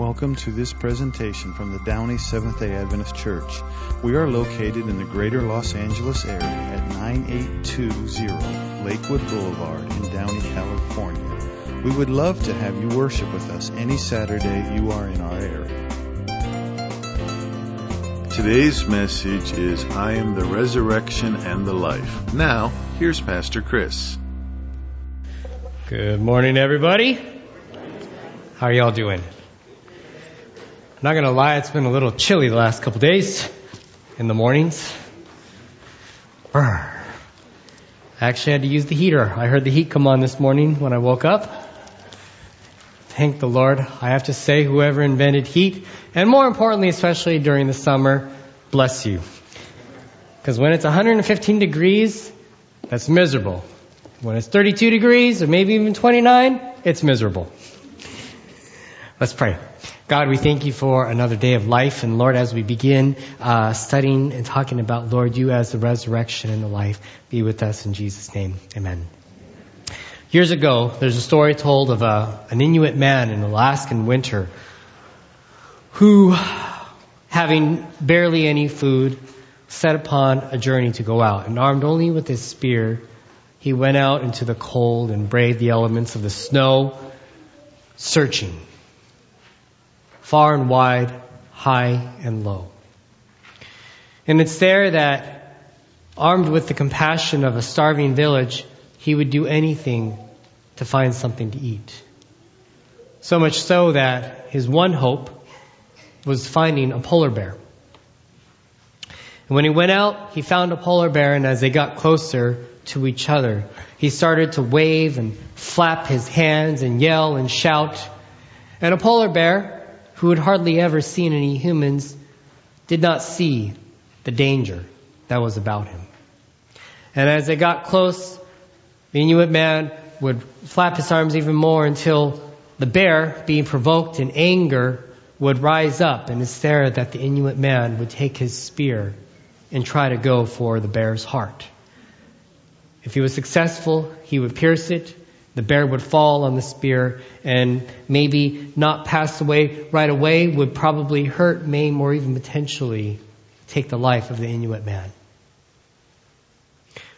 Welcome to this presentation from the Downey Seventh day Adventist Church. We are located in the greater Los Angeles area at 9820 Lakewood Boulevard in Downey, California. We would love to have you worship with us any Saturday you are in our area. Today's message is I am the resurrection and the life. Now, here's Pastor Chris. Good morning, everybody. How are y'all doing? I'm not gonna lie, it's been a little chilly the last couple days in the mornings. Brr. I actually had to use the heater. I heard the heat come on this morning when I woke up. Thank the Lord. I have to say, whoever invented heat, and more importantly, especially during the summer, bless you. Because when it's 115 degrees, that's miserable. When it's 32 degrees, or maybe even 29, it's miserable. Let's pray. God, we thank you for another day of life. And Lord, as we begin uh, studying and talking about, Lord, you as the resurrection and the life, be with us in Jesus' name. Amen. Years ago, there's a story told of a, an Inuit man in Alaskan winter who, having barely any food, set upon a journey to go out. And armed only with his spear, he went out into the cold and braved the elements of the snow, searching far and wide, high and low. And it's there that, armed with the compassion of a starving village, he would do anything to find something to eat. So much so that his one hope was finding a polar bear. And when he went out, he found a polar bear, and as they got closer to each other, he started to wave and flap his hands and yell and shout. And a polar bear, who had hardly ever seen any humans, did not see the danger that was about him. And as they got close, the Inuit man would flap his arms even more until the bear, being provoked in anger, would rise up, and it's there that the Inuit man would take his spear and try to go for the bear's heart. If he was successful, he would pierce it, the bear would fall on the spear and maybe not pass away right away, would probably hurt, maim, or even potentially take the life of the Inuit man.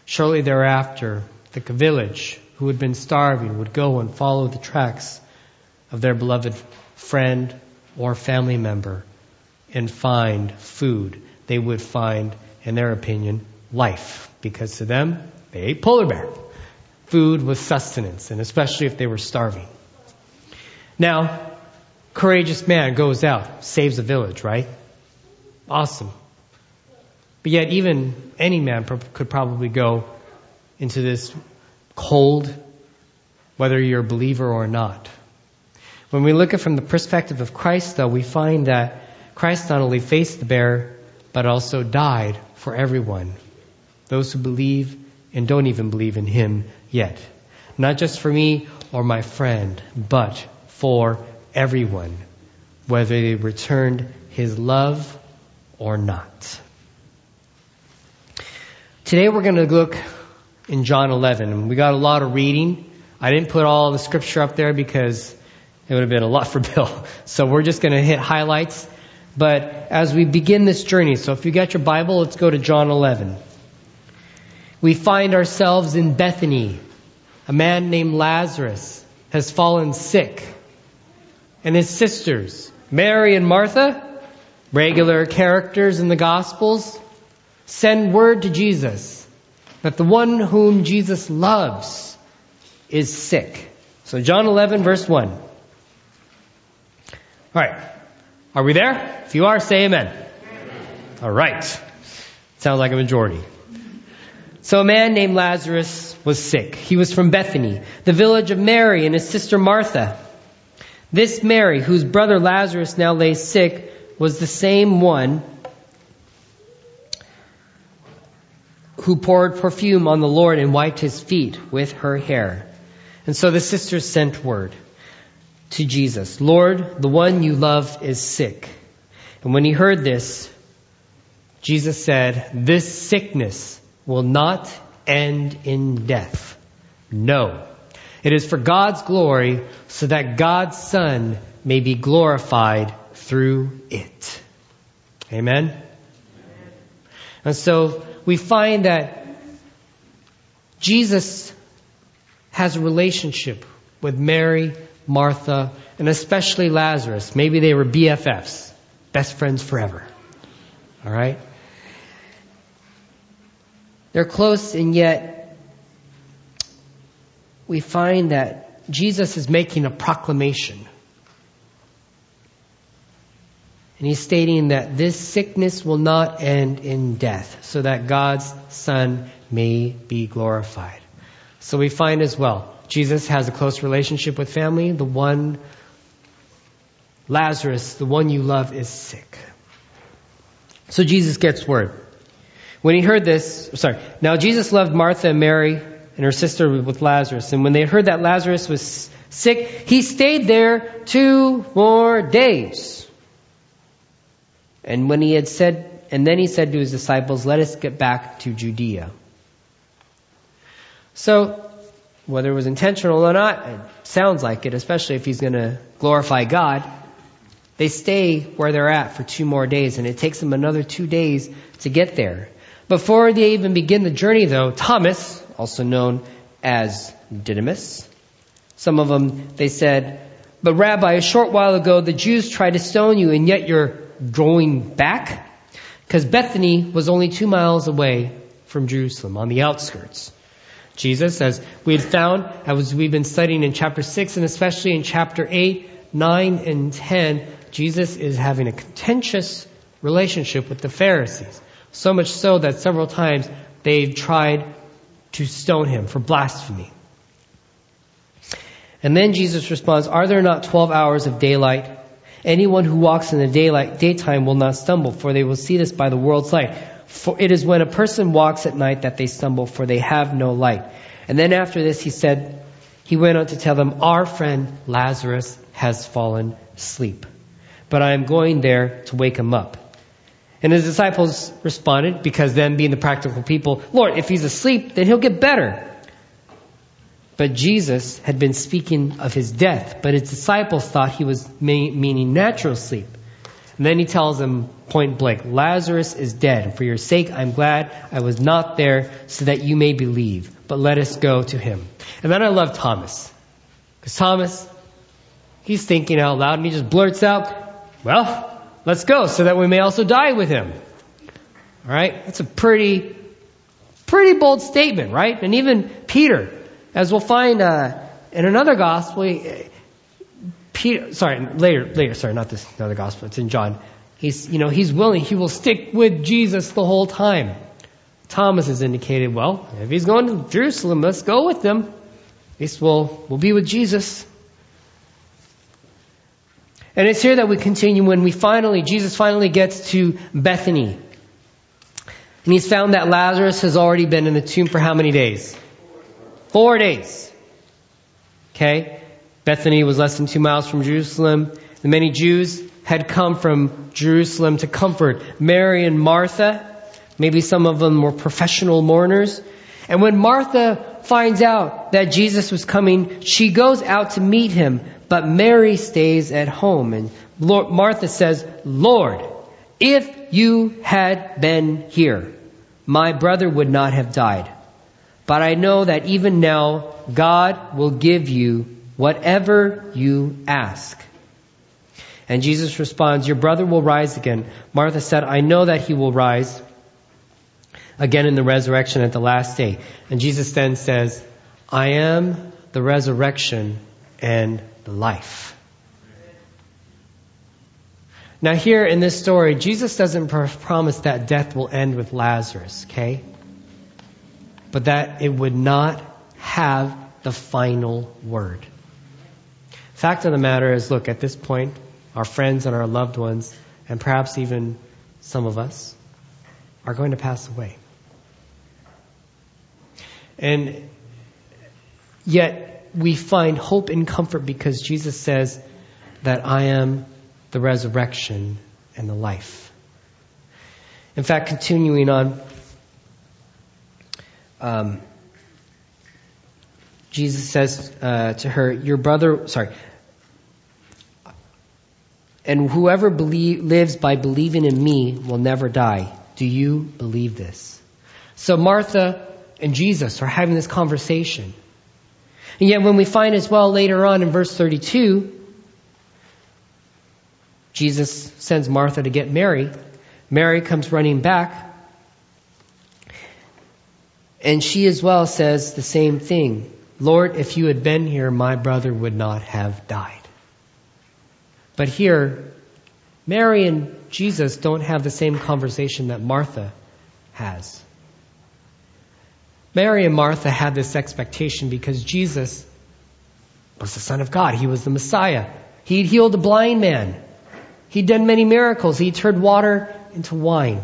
Shortly thereafter, the village who had been starving would go and follow the tracks of their beloved friend or family member and find food. They would find, in their opinion, life. Because to them, they ate polar bear food was sustenance, and especially if they were starving. Now, courageous man goes out, saves a village, right? Awesome. But yet, even any man could probably go into this cold, whether you're a believer or not. When we look at from the perspective of Christ, though, we find that Christ not only faced the bear, but also died for everyone. Those who believe and don't even believe in Him yet. Not just for me or my friend, but for everyone, whether they returned His love or not. Today we're going to look in John 11. We got a lot of reading. I didn't put all the scripture up there because it would have been a lot for Bill. So we're just going to hit highlights. But as we begin this journey, so if you got your Bible, let's go to John 11 we find ourselves in Bethany. A man named Lazarus has fallen sick. And his sisters, Mary and Martha, regular characters in the Gospels, send word to Jesus that the one whom Jesus loves is sick. So John 11 verse 1. Alright. Are we there? If you are, say amen. Alright. Sounds like a majority. So a man named Lazarus was sick. He was from Bethany, the village of Mary and his sister Martha. This Mary, whose brother Lazarus now lay sick, was the same one who poured perfume on the Lord and wiped his feet with her hair. And so the sisters sent word to Jesus, Lord, the one you love is sick. And when he heard this, Jesus said, this sickness will not end in death. No. It is for God's glory so that God's Son may be glorified through it. Amen? And so we find that Jesus has a relationship with Mary, Martha, and especially Lazarus. Maybe they were BFFs, best friends forever. All right? They're close, and yet we find that Jesus is making a proclamation. And he's stating that this sickness will not end in death, so that God's Son may be glorified. So we find as well, Jesus has a close relationship with family. The one, Lazarus, the one you love, is sick. So Jesus gets word. When he heard this, sorry, now Jesus loved Martha and Mary and her sister with Lazarus. And when they heard that Lazarus was sick, he stayed there two more days. And when he had said, and then he said to his disciples, let us get back to Judea. So, whether it was intentional or not, it sounds like it, especially if he's going to glorify God. They stay where they're at for two more days, and it takes them another two days to get there. Before they even begin the journey, though, Thomas, also known as Didymus, some of them, they said, But Rabbi, a short while ago the Jews tried to stone you, and yet you're going back? Because Bethany was only two miles away from Jerusalem, on the outskirts. Jesus, as we had found, as we've been studying in chapter 6 and especially in chapter 8, 9, and 10, Jesus is having a contentious relationship with the Pharisees. So much so that several times they've tried to stone him for blasphemy. And then Jesus responds, Are there not 12 hours of daylight? Anyone who walks in the daylight, daytime will not stumble, for they will see this by the world's light. For it is when a person walks at night that they stumble, for they have no light. And then after this, he said, he went on to tell them, Our friend Lazarus has fallen asleep, but I am going there to wake him up. And his disciples responded, because them being the practical people, Lord, if he's asleep, then he'll get better. But Jesus had been speaking of his death, but his disciples thought he was meaning natural sleep. And then he tells them point blank, Lazarus is dead. For your sake, I'm glad I was not there so that you may believe. But let us go to him. And then I love Thomas. Because Thomas, he's thinking out loud and he just blurts out, well, let's go so that we may also die with him. All right? That's a pretty, pretty bold statement, right? And even Peter, as we'll find uh, in another gospel, Peter, sorry, later, later, sorry, not this, another gospel, it's in John. He's, you know, he's willing, he will stick with Jesus the whole time. Thomas has indicated, well, if he's going to Jerusalem, let's go with them. At least we'll, we'll be with Jesus. And it's here that we continue when we finally, Jesus finally gets to Bethany. And he's found that Lazarus has already been in the tomb for how many days? Four days. Okay? Bethany was less than two miles from Jerusalem. The many Jews had come from Jerusalem to comfort Mary and Martha. Maybe some of them were professional mourners. And when Martha finds out that Jesus was coming, she goes out to meet him, but Mary stays at home. And Lord, Martha says, Lord, if you had been here, my brother would not have died. But I know that even now, God will give you whatever you ask. And Jesus responds, Your brother will rise again. Martha said, I know that he will rise again in the resurrection at the last day. And Jesus then says, I am the resurrection and life. Now, here in this story, Jesus doesn't promise that death will end with Lazarus, okay? But that it would not have the final word. Fact of the matter is, look, at this point, our friends and our loved ones, and perhaps even some of us, are going to pass away. And yet, we find hope and comfort because Jesus says that I am the resurrection and the life. In fact, continuing on, um, Jesus says uh, to her, Your brother, sorry, and whoever believe, lives by believing in me will never die. Do you believe this? So Martha and Jesus are having this conversation. And yet when we find as well later on in verse 32, Jesus sends Martha to get Mary. Mary comes running back. And she as well says the same thing. Lord, if you had been here, my brother would not have died. But here, Mary and Jesus don't have the same conversation that Martha has. Mary and Martha had this expectation because Jesus was the Son of God. He was the Messiah. He'd healed a blind man. He'd done many miracles. He turned water into wine.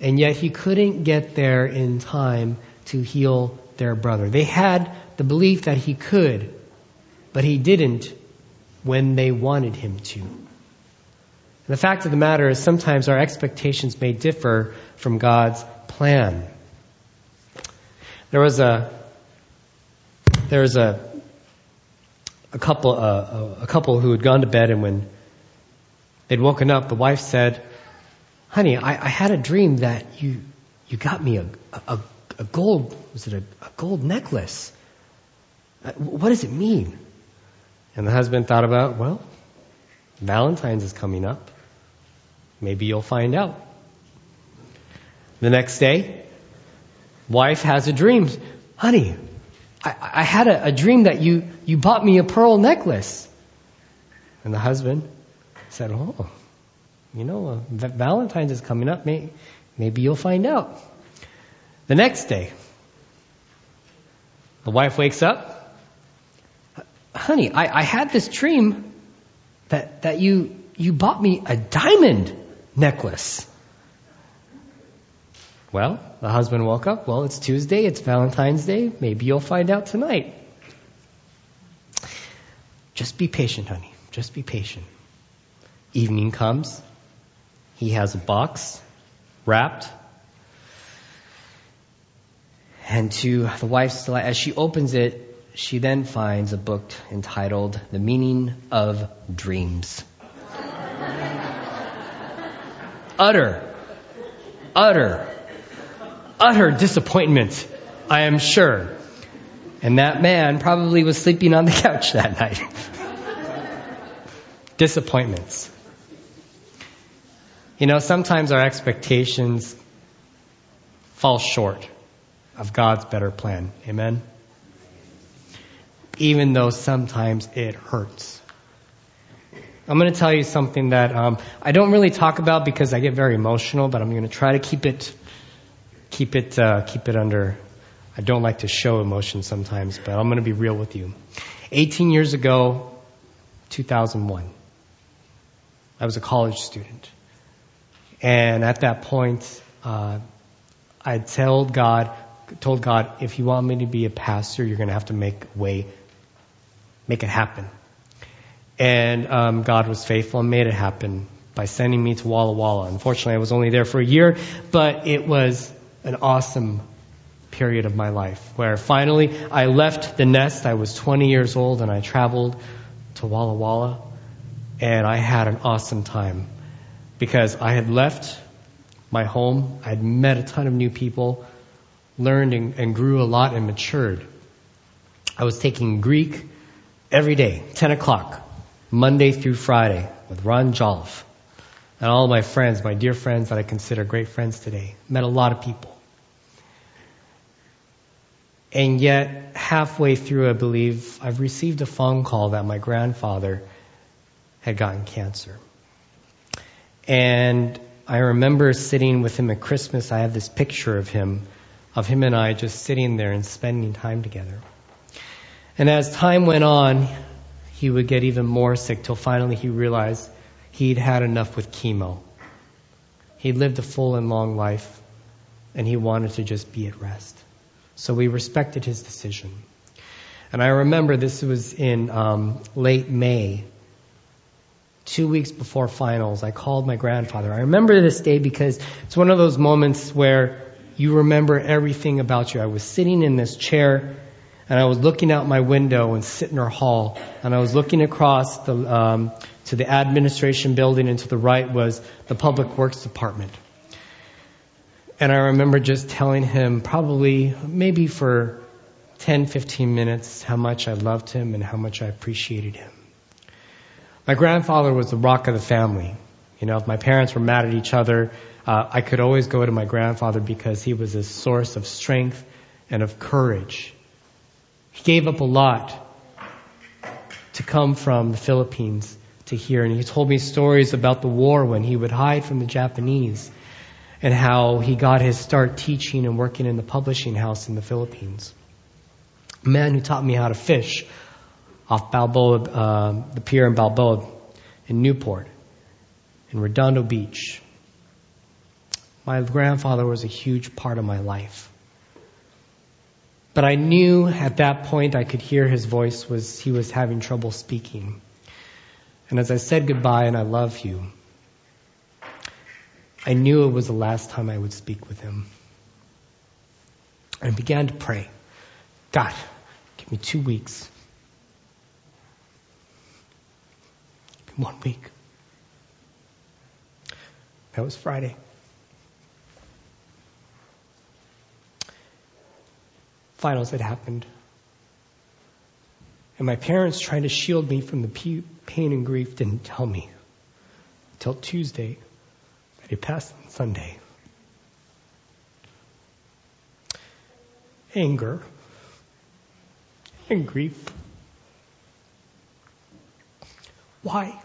And yet he couldn't get there in time to heal their brother. They had the belief that he could, but he didn't when they wanted him to. And the fact of the matter is sometimes our expectations may differ from God's plan. There was a there was a a couple uh, a couple who had gone to bed and when they'd woken up, the wife said, "Honey, I, I had a dream that you you got me a a, a gold was it a, a gold necklace? Uh, what does it mean?" And the husband thought about, well, Valentine's is coming up. Maybe you'll find out. The next day, wife has a dream. Honey, I, I had a, a, dream that you, you bought me a pearl necklace. And the husband said, Oh, you know, uh, Valentine's is coming up. Maybe, maybe you'll find out. The next day, the wife wakes up. Honey, I, I had this dream that, that you, you bought me a diamond necklace. Well, the husband woke up. Well, it's Tuesday. It's Valentine's Day. Maybe you'll find out tonight. Just be patient, honey. Just be patient. Evening comes. He has a box wrapped. And to the wife's delight, as she opens it, she then finds a book entitled The Meaning of Dreams. utter, utter utter disappointment, I am sure. And that man probably was sleeping on the couch that night. Disappointments. You know, sometimes our expectations fall short of God's better plan. Amen? Even though sometimes it hurts. I'm going to tell you something that um, I don't really talk about because I get very emotional, but I'm going to try to keep it keep it uh, keep it under. I don't like to show emotion sometimes, but I'm going to be real with you. 18 years ago, 2001, I was a college student, and at that point, uh, I told God, told God, if you want me to be a pastor, you're going to have to make way, make it happen. And um, God was faithful and made it happen by sending me to Walla Walla. Unfortunately, I was only there for a year, but it was an awesome period of my life where finally I left the nest. I was 20 years old and I traveled to Walla Walla and I had an awesome time because I had left my home. I had met a ton of new people, learned and, and grew a lot and matured. I was taking Greek every day, 10 o'clock, Monday through Friday with Ron Jolliffe and all my friends, my dear friends that I consider great friends today. Met a lot of people. And yet, halfway through, I believe, I've received a phone call that my grandfather had gotten cancer. And I remember sitting with him at Christmas. I have this picture of him, of him and I just sitting there and spending time together. And as time went on, he would get even more sick till finally he realized he'd had enough with chemo. He'd lived a full and long life, and he wanted to just be at rest. So we respected his decision. And I remember this was in um, late May, two weeks before finals. I called my grandfather. I remember this day because it's one of those moments where you remember everything about you. I was sitting in this chair and I was looking out my window in Sittner Hall, and I was looking across the, um, to the administration building, and to the right was the Public Works Department. And I remember just telling him, probably maybe for 10, 15 minutes, how much I loved him and how much I appreciated him. My grandfather was the rock of the family. You know, if my parents were mad at each other, uh, I could always go to my grandfather because he was a source of strength and of courage. He gave up a lot to come from the Philippines to here, and he told me stories about the war when he would hide from the Japanese and how he got his start teaching and working in the publishing house in the Philippines. A man who taught me how to fish off Balboa, uh, the pier in Balboa in Newport, in Redondo Beach. My grandfather was a huge part of my life. But I knew at that point I could hear his voice was he was having trouble speaking. And as I said goodbye and I love you, I knew it was the last time I would speak with him. I began to pray. God, give me two weeks. One week. That was Friday. Finals had happened. And my parents, trying to shield me from the pain and grief, didn't tell me until Tuesday passed on Sunday. Anger and grief. Why?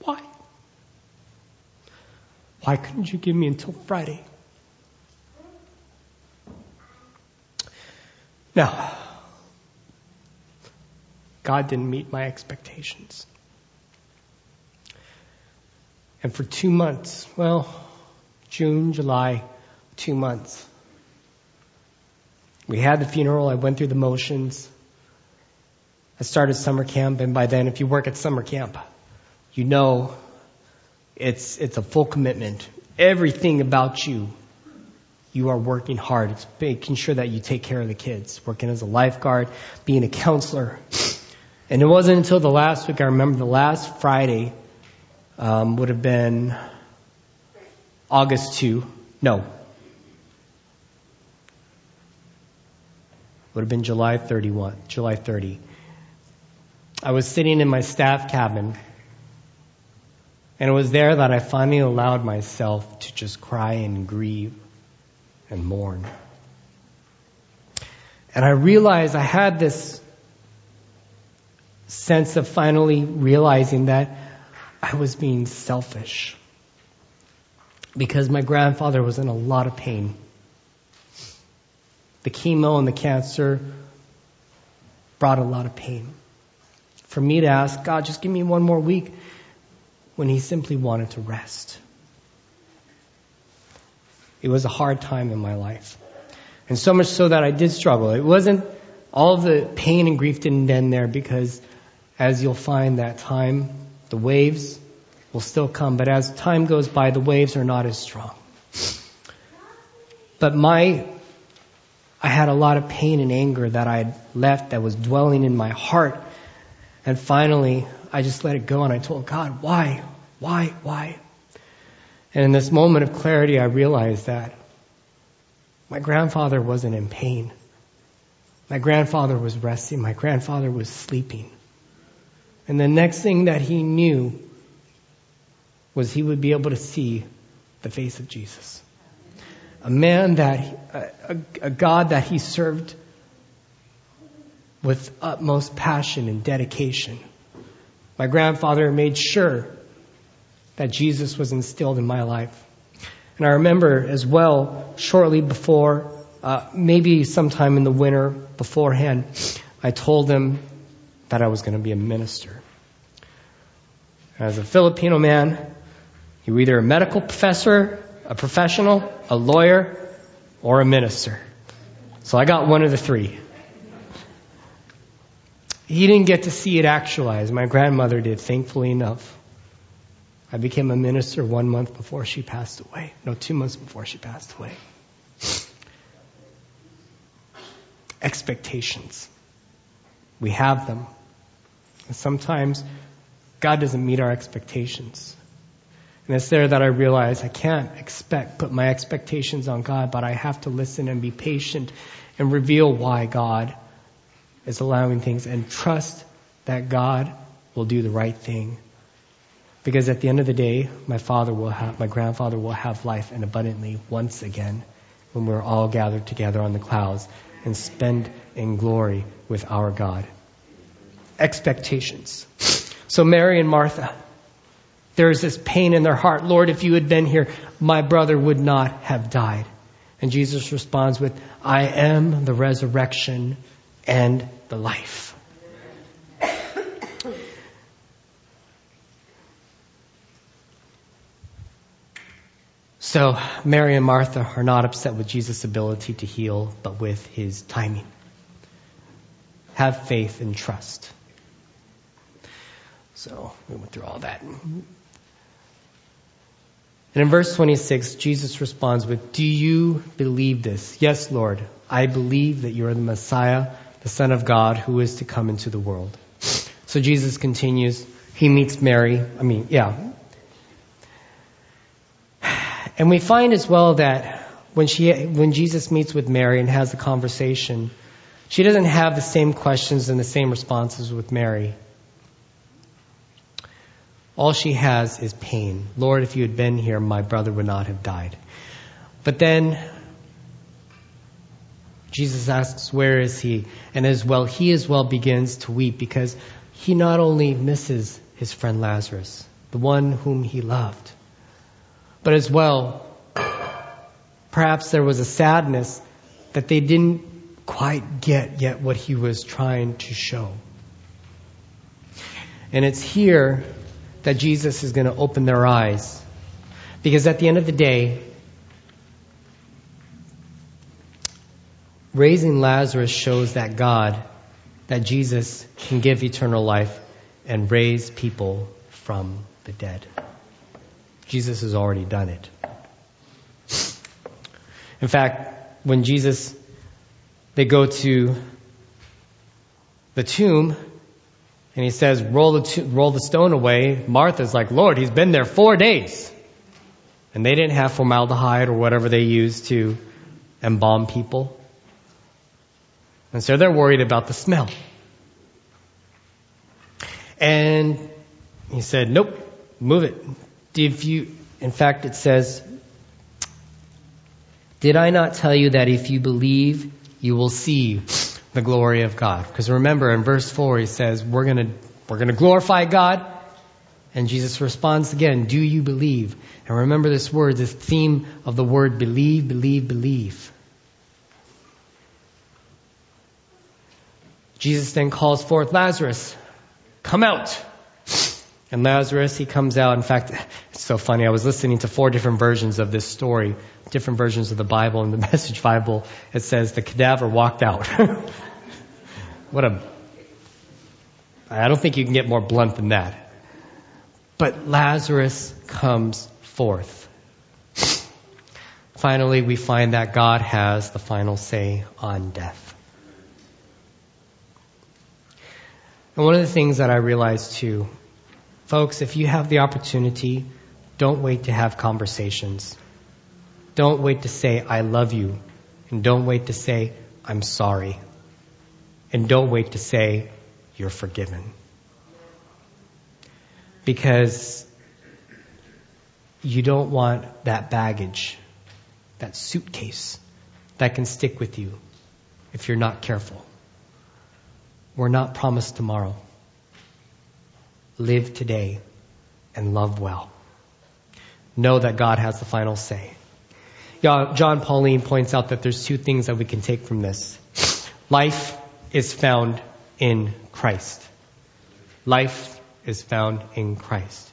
Why? Why couldn't you give me until Friday? Now, God didn't meet my expectations. And for two months, well, June, July, two months, we had the funeral. I went through the motions. I started summer camp, and by then, if you work at summer camp, you know it's, it's a full commitment. Everything about you, you are working hard. It's making sure that you take care of the kids, working as a lifeguard, being a counselor. And it wasn't until the last week, I remember the last Friday um, would have been August 2. No. Would have been July 31, July 30. I was sitting in my staff cabin, and it was there that I finally allowed myself to just cry and grieve and mourn. And I realized I had this sense of finally realizing that I was being selfish because my grandfather was in a lot of pain. The chemo and the cancer brought a lot of pain. For me to ask, God, just give me one more week when he simply wanted to rest. It was a hard time in my life. And so much so that I did struggle. It wasn't, all the pain and grief didn't end there because as you'll find that time the waves will still come, but as time goes by, the waves are not as strong. But my, I had a lot of pain and anger that I had left that was dwelling in my heart. And finally, I just let it go and I told God, why? Why? Why? And in this moment of clarity, I realized that my grandfather wasn't in pain. My grandfather was resting. My grandfather was sleeping. And the next thing that he knew was he would be able to see the face of Jesus. A man that, a, a God that he served with utmost passion and dedication. My grandfather made sure that Jesus was instilled in my life. And I remember as well, shortly before, uh, maybe sometime in the winter beforehand, I told him that I was going to be a minister. As a Filipino man, you're either a medical professor, a professional, a lawyer, or a minister. So I got one of the three. He didn't get to see it actualized. My grandmother did, thankfully enough. I became a minister one month before she passed away. No, two months before she passed away. expectations. We have them. Sometimes God doesn't meet our expectations. And it's there that I realize I can't expect, put my expectations on God, but I have to listen and be patient and reveal why God is allowing things and trust that God will do the right thing. Because at the end of the day, my father will have, my grandfather will have life and abundantly once again when we're all gathered together on the clouds and spend in glory with our God. Expectations. So Mary and Martha, there is this pain in their heart. Lord, if you had been here, my brother would not have died. And Jesus responds with, I am the resurrection and the life. So, Mary and Martha are not upset with Jesus' ability to heal, but with his timing. Have faith and trust. So, we went through all that. And in verse 26, Jesus responds with, Do you believe this? Yes, Lord. I believe that you are the Messiah, the Son of God, who is to come into the world. So Jesus continues. He meets Mary. I mean, yeah. And we find as well that when she, when Jesus meets with Mary and has the conversation, she doesn't have the same questions and the same responses with Mary. All she has is pain. Lord, if you had been here, my brother would not have died. But then Jesus asks, Where is he? And as well, he as well begins to weep because he not only misses his friend Lazarus, the one whom he loved, but as well, perhaps there was a sadness that they didn't quite get yet what he was trying to show. And it's here that Jesus is going to open their eyes. Because at the end of the day, raising Lazarus shows that God, that Jesus can give eternal life and raise people from the dead. Jesus has already done it. In fact, when Jesus, they go to the tomb, and he says, roll the, roll the stone away. Martha's like, Lord, he's been there four days. And they didn't have formaldehyde or whatever they used to embalm people. And so they're worried about the smell. And he said, nope, move it. If you, in fact, it says, did I not tell you that if you believe, you will see the glory of God. Because remember in verse 4 he says, we're to we're to glorify God. And Jesus responds again, do you believe? And remember this word, this theme of the word believe, believe, believe. Jesus then calls forth Lazarus, come out. And Lazarus, he comes out. In fact, it's so funny. I was listening to four different versions of this story, different versions of the Bible. In the Message Bible, it says the cadaver walked out. What a. I don't think you can get more blunt than that. But Lazarus comes forth. Finally, we find that God has the final say on death. And one of the things that I realized too, folks, if you have the opportunity, don't wait to have conversations. Don't wait to say, I love you. And don't wait to say, I'm sorry. And don't wait to say, you're forgiven. Because you don't want that baggage, that suitcase that can stick with you if you're not careful. We're not promised tomorrow. Live today and love well. Know that God has the final say. Jon Paulien points out that there's two things that we can take from this. Life is found in Christ. Life is found in Christ.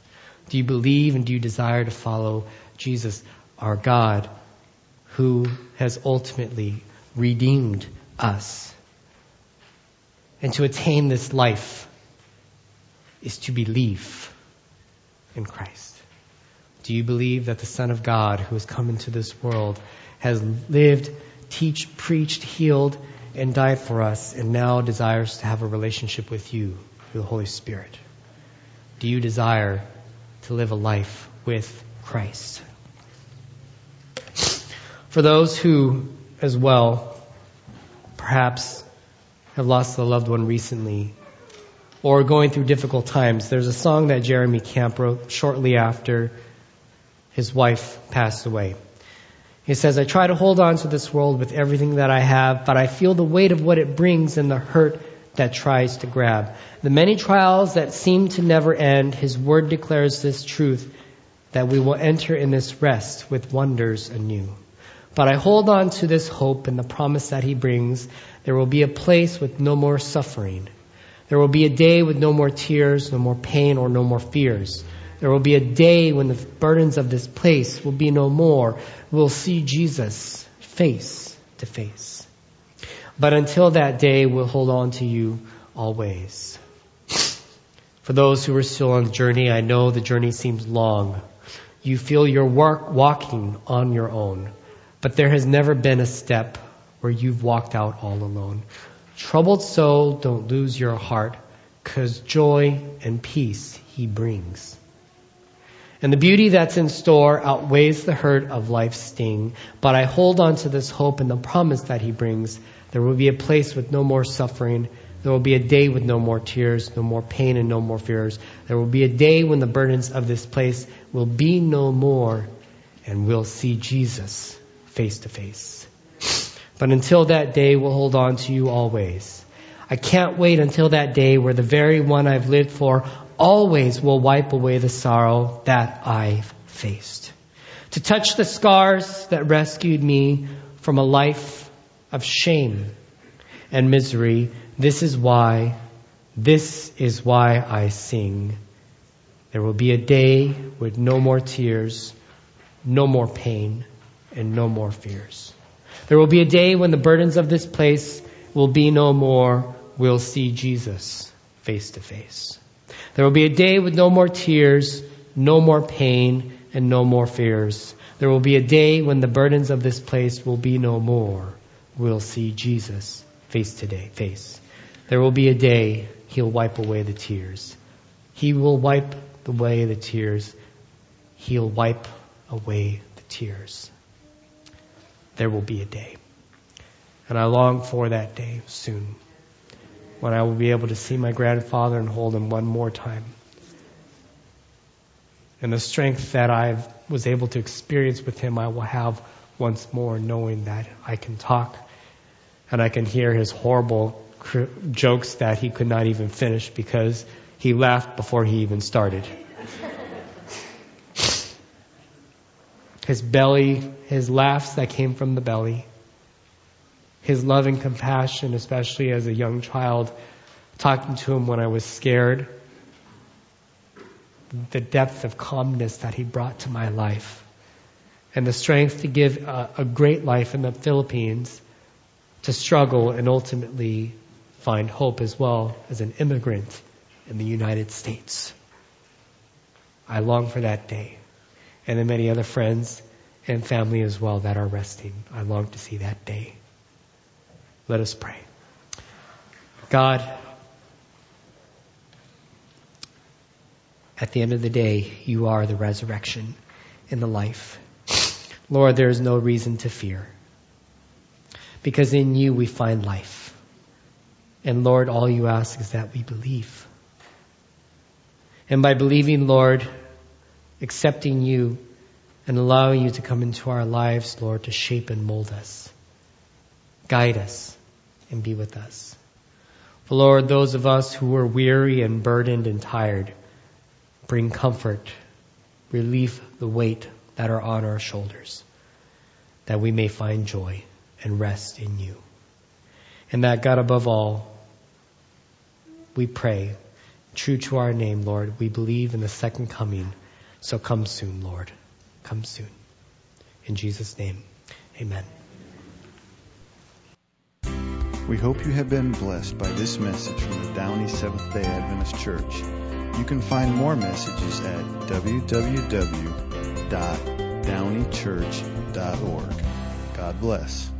Do you believe and do you desire to follow Jesus, our God, who has ultimately redeemed us? And to attain this life is to believe in Christ. Do you believe that the Son of God, who has come into this world, has lived, teach, preached, healed, and died for us and now desires to have a relationship with you through the Holy Spirit? Do you desire to live a life with Christ? For those who, as well, perhaps have lost a loved one recently or going through difficult times, there's a song that Jeremy Camp wrote shortly after his wife passed away. He says, I try to hold on to this world with everything that I have, but I feel the weight of what it brings and the hurt that tries to grab. The many trials that seem to never end, His Word declares this truth that we will enter in this rest with wonders anew. But I hold on to this hope and the promise that He brings. There will be a place with no more suffering. There will be a day with no more tears, no more pain, or no more fears. There will be a day when the burdens of this place will be no more. We'll see Jesus face to face. But until that day, we'll hold on to you always. For those who are still on the journey, I know the journey seems long. You feel you're work, walking on your own, but there has never been a step where you've walked out all alone. Troubled soul, don't lose your heart, cause joy and peace he brings. And the beauty that's in store outweighs the hurt of life's sting. But I hold on to this hope and the promise that He brings. There will be a place with no more suffering. There will be a day with no more tears, no more pain, and no more fears. There will be a day when the burdens of this place will be no more, and we'll see Jesus face to face. But until that day, we'll hold on to you always. I can't wait until that day where the very one I've lived for always will wipe away the sorrow that I've faced. To touch the scars that rescued me from a life of shame and misery, this is why, this is why I sing. There will be a day with no more tears, no more pain, and no more fears. There will be a day when the burdens of this place will be no more. We'll see Jesus face to face. There will be a day with no more tears, no more pain, and no more fears. There will be a day when the burdens of this place will be no more. We'll see Jesus face to day, face. There will be a day he'll wipe away the tears. He will wipe away the tears. He'll wipe away the tears. There will be a day. And I long for that day soon when I will be able to see my grandfather and hold him one more time. And the strength that I was able to experience with him, I will have once more, knowing that I can talk and I can hear his horrible jokes that he could not even finish because he laughed before he even started. his belly, his laughs that came from the belly his love and compassion, especially as a young child, talking to him when I was scared, the depth of calmness that he brought to my life, and the strength to give a, a great life in the Philippines, to struggle and ultimately find hope as well as an immigrant in the United States. I long for that day. And the many other friends and family as well that are resting. I long to see that day. Let us pray. God, at the end of the day, you are the resurrection and the life. Lord, there is no reason to fear because in you we find life. And Lord, all you ask is that we believe. And by believing, Lord, accepting you and allowing you to come into our lives, Lord, to shape and mold us, guide us, and be with us. For Lord, those of us who are weary and burdened and tired, bring comfort, relieve the weight that are on our shoulders, that we may find joy and rest in you. And that God above all, we pray, true to our name, Lord, we believe in the second coming. So come soon, Lord. Come soon. In Jesus' name, amen. We hope you have been blessed by this message from the Downey Seventh day Adventist Church. You can find more messages at www.downeychurch.org. God bless.